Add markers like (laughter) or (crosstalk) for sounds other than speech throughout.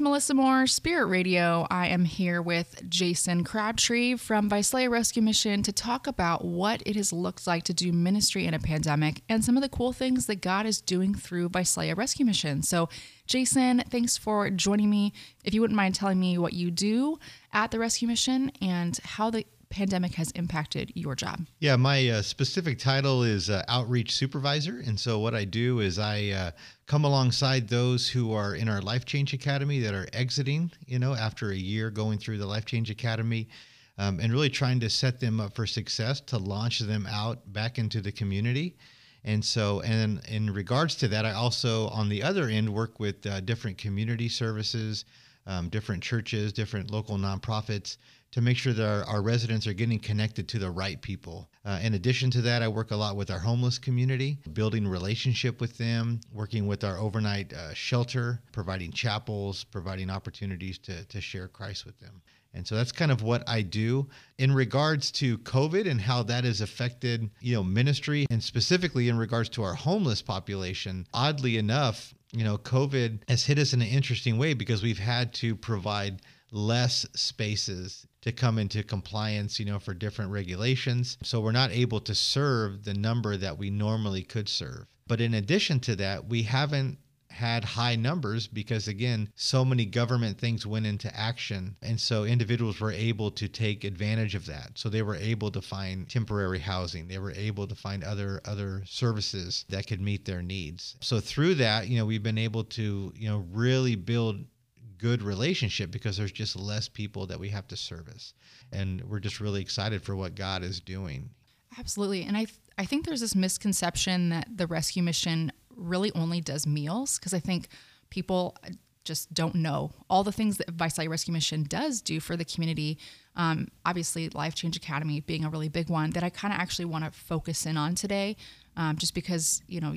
Melissa Moore, Spirit Radio. I am here with Jason Crabtree from Visalia Rescue Mission to talk about what it has looked like to do ministry in a pandemic and some of the cool things that God is doing through Visalia Rescue Mission. So, Jason, thanks for joining me. If you wouldn't mind telling me what you do at the Rescue Mission and how the pandemic has impacted your job. Yeah, my uh, specific title is uh, Outreach Supervisor. And so, what I do is I uh, come alongside those who are in our Life Change Academy that are exiting, you know, after a year going through the Life Change Academy. Um, and really trying to set them up for success to launch them out back into the community. And so, and in regards to that, I also, on the other end, work with uh, different community services, um, different churches, different local nonprofits to make sure that our, our residents are getting connected to the right people. Uh, in addition to that, I work a lot with our homeless community, building relationship with them, working with our overnight uh, shelter, providing chapels, providing opportunities to, to share Christ with them. And so that's kind of what I do in regards to COVID and how that has affected, you know, ministry and specifically in regards to our homeless population. Oddly enough, you know, COVID has hit us in an interesting way because we've had to provide less spaces to come into compliance, you know, for different regulations. So we're not able to serve the number that we normally could serve. But in addition to that, we haven't had high numbers because again so many government things went into action and so individuals were able to take advantage of that so they were able to find temporary housing they were able to find other other services that could meet their needs so through that you know we've been able to you know really build good relationship because there's just less people that we have to service. And we're just really excited for what God is doing. Absolutely. And I th- I think there's this misconception that the rescue mission really only does meals because I think people just don't know all the things that Visalia Rescue Mission does do for the community. Um, obviously, Life Change Academy being a really big one that I kind of actually want to focus in on today, um, just because you know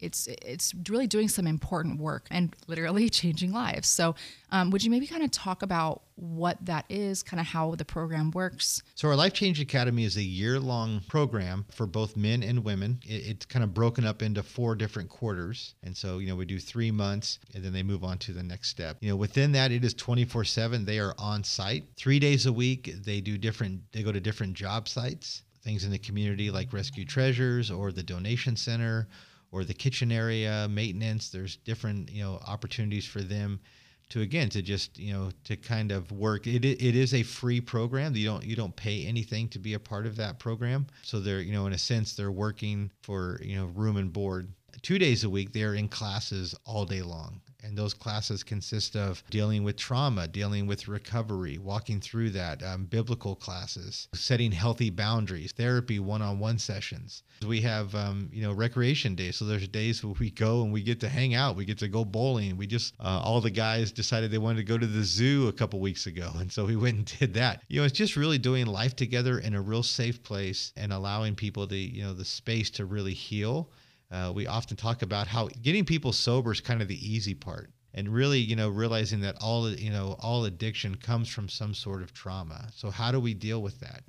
it's it's really doing some important work and literally (laughs) changing lives. So, um, would you maybe kind of talk about what that is, kind of how the program works? So, our Life Change Academy is a year long program for both men and women. It, it's kind of broken up into four different quarters, and so you know we do three months, and then they move on to the next step. You know, within that, it is twenty four seven. They are on site three days a week. They do different. They go to different job sites things in the community like Rescue Treasures or the Donation Center or the kitchen area maintenance. There's different you know opportunities for them to again to just you know to kind of work. It it is a free program. You don't you don't pay anything to be a part of that program. So they're you know in a sense they're working for you know room and board. Two days a week they're in classes all day long. And those classes consist of dealing with trauma, dealing with recovery, walking through that, um, biblical classes, setting healthy boundaries, therapy, one-on-one sessions. We have, um, you know, recreation days. So there's days where we go and we get to hang out. We get to go bowling. We just, uh, all the guys decided they wanted to go to the zoo a couple weeks ago. (laughs) And so we went and did that. You know, it's just really doing life together in a real safe place and allowing people the, you know, the space to really heal uh, we often talk about how getting people sober is kind of the easy part and really you know realizing that all you know all addiction comes from some sort of trauma. So how do we deal with that?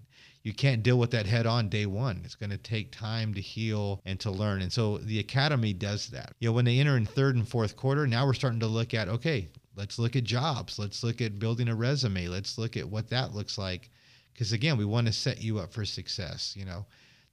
You can't deal with that head on day one. It's going to take time to heal and to learn. And so the academy does that. You know when they enter in third and fourth quarter now we're starting to look at okay let's look at jobs. Let's look at building a resume. Let's look at what that looks like. Because again we want to set you up for success you know.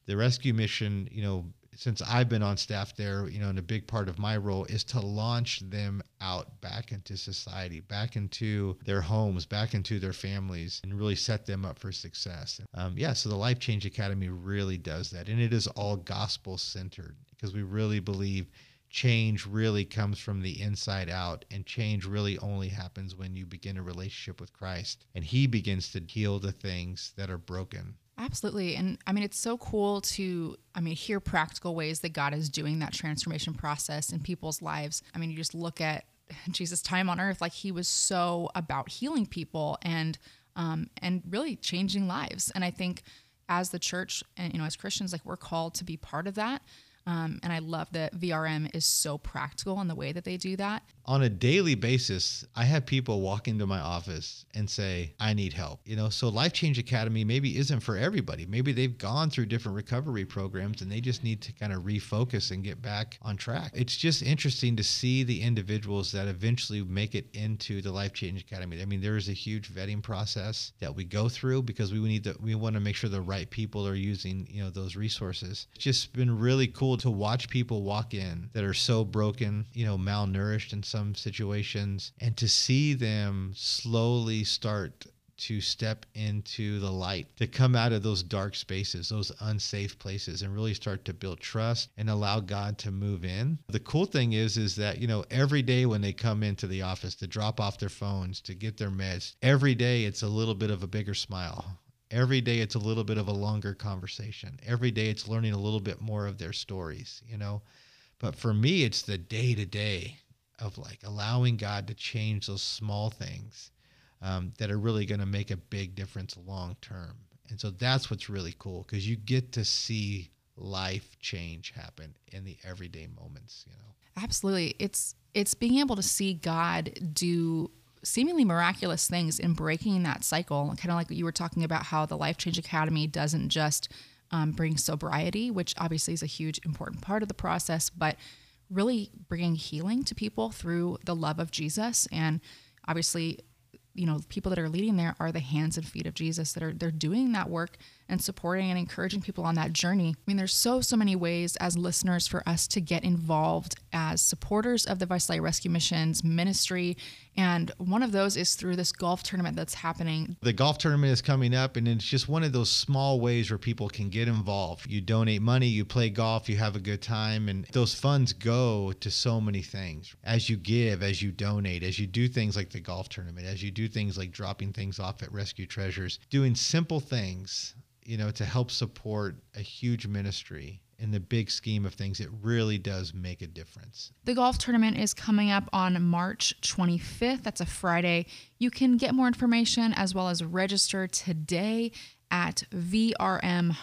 The rescue mission you know since I've been on staff there, you know, and a big part of my role is to launch them out back into society, back into their homes, back into their families, and really set them up for success. Um, yeah, so the Life Change Academy really does that. And it is all gospel centered because we really believe change really comes from the inside out and change really only happens when you begin a relationship with Christ and he begins to heal the things that are broken Absolutely. And I mean, it's so cool to, I mean, hear practical ways that God is doing that transformation process in people's lives. I mean, you just look at (laughs) Jesus' time on earth, like he was so about healing people and, um, and really changing lives. And I think as the church and, you know, as Christians, like we're called to be part of that. Um, and I love that VRM is so practical in the way that they do that. On a daily basis, I have people walk into my office and say, I need help. You know, so Life Change Academy maybe isn't for everybody. Maybe they've gone through different recovery programs and they just need to kind of refocus and get back on track. It's just interesting to see the individuals that eventually make it into the Life Change Academy. I mean, there is a huge vetting process that we go through because we need to we want to make sure the right people are using, you know, those resources. It's just been really cool to watch people walk in that are so broken, you know, malnourished and in some situations and to see them slowly start to step into the light, to come out of those dark spaces, those unsafe places and really start to build trust and allow God to move in. The cool thing is is that, you know, every day when they come into the office to drop off their phones, to get their meds, every day it's a little bit of a bigger smile. Every day it's a little bit of a longer conversation. Every day it's learning a little bit more of their stories, you know. But for me it's the day to day of like allowing God to change those small things um, that are really going to make a big difference long term. And so that's what's really cool because you get to see life change happen in the everyday moments, you know. Absolutely. It's it's being able to see God do seemingly miraculous things in breaking that cycle. Kind of like you were talking about how the Life Change Academy doesn't just um, bring sobriety, which obviously is a huge important part of the process, but really bringing healing to people through the love of Jesus. And obviously you know people that are leading there are the hands and feet of jesus that are they're doing that work and supporting and encouraging people on that journey i mean there's so so many ways as listeners for us to get involved as supporters of the Visalia rescue missions ministry and one of those is through this golf tournament that's happening The golf tournament is coming up, and it's just one of those small ways where people can get involved. You donate money, you play golf, you have a good time, and those funds go to so many things. As you give, as you donate, as you do things like the golf tournament, as you do things like dropping things off at Rescue Treasures, doing simple things, you know, to help support a huge ministry. In the big scheme of things, it really does make a difference. The golf tournament is coming up on March 25th. That's a Friday. You can get more information as well as register today at vrmhope.org.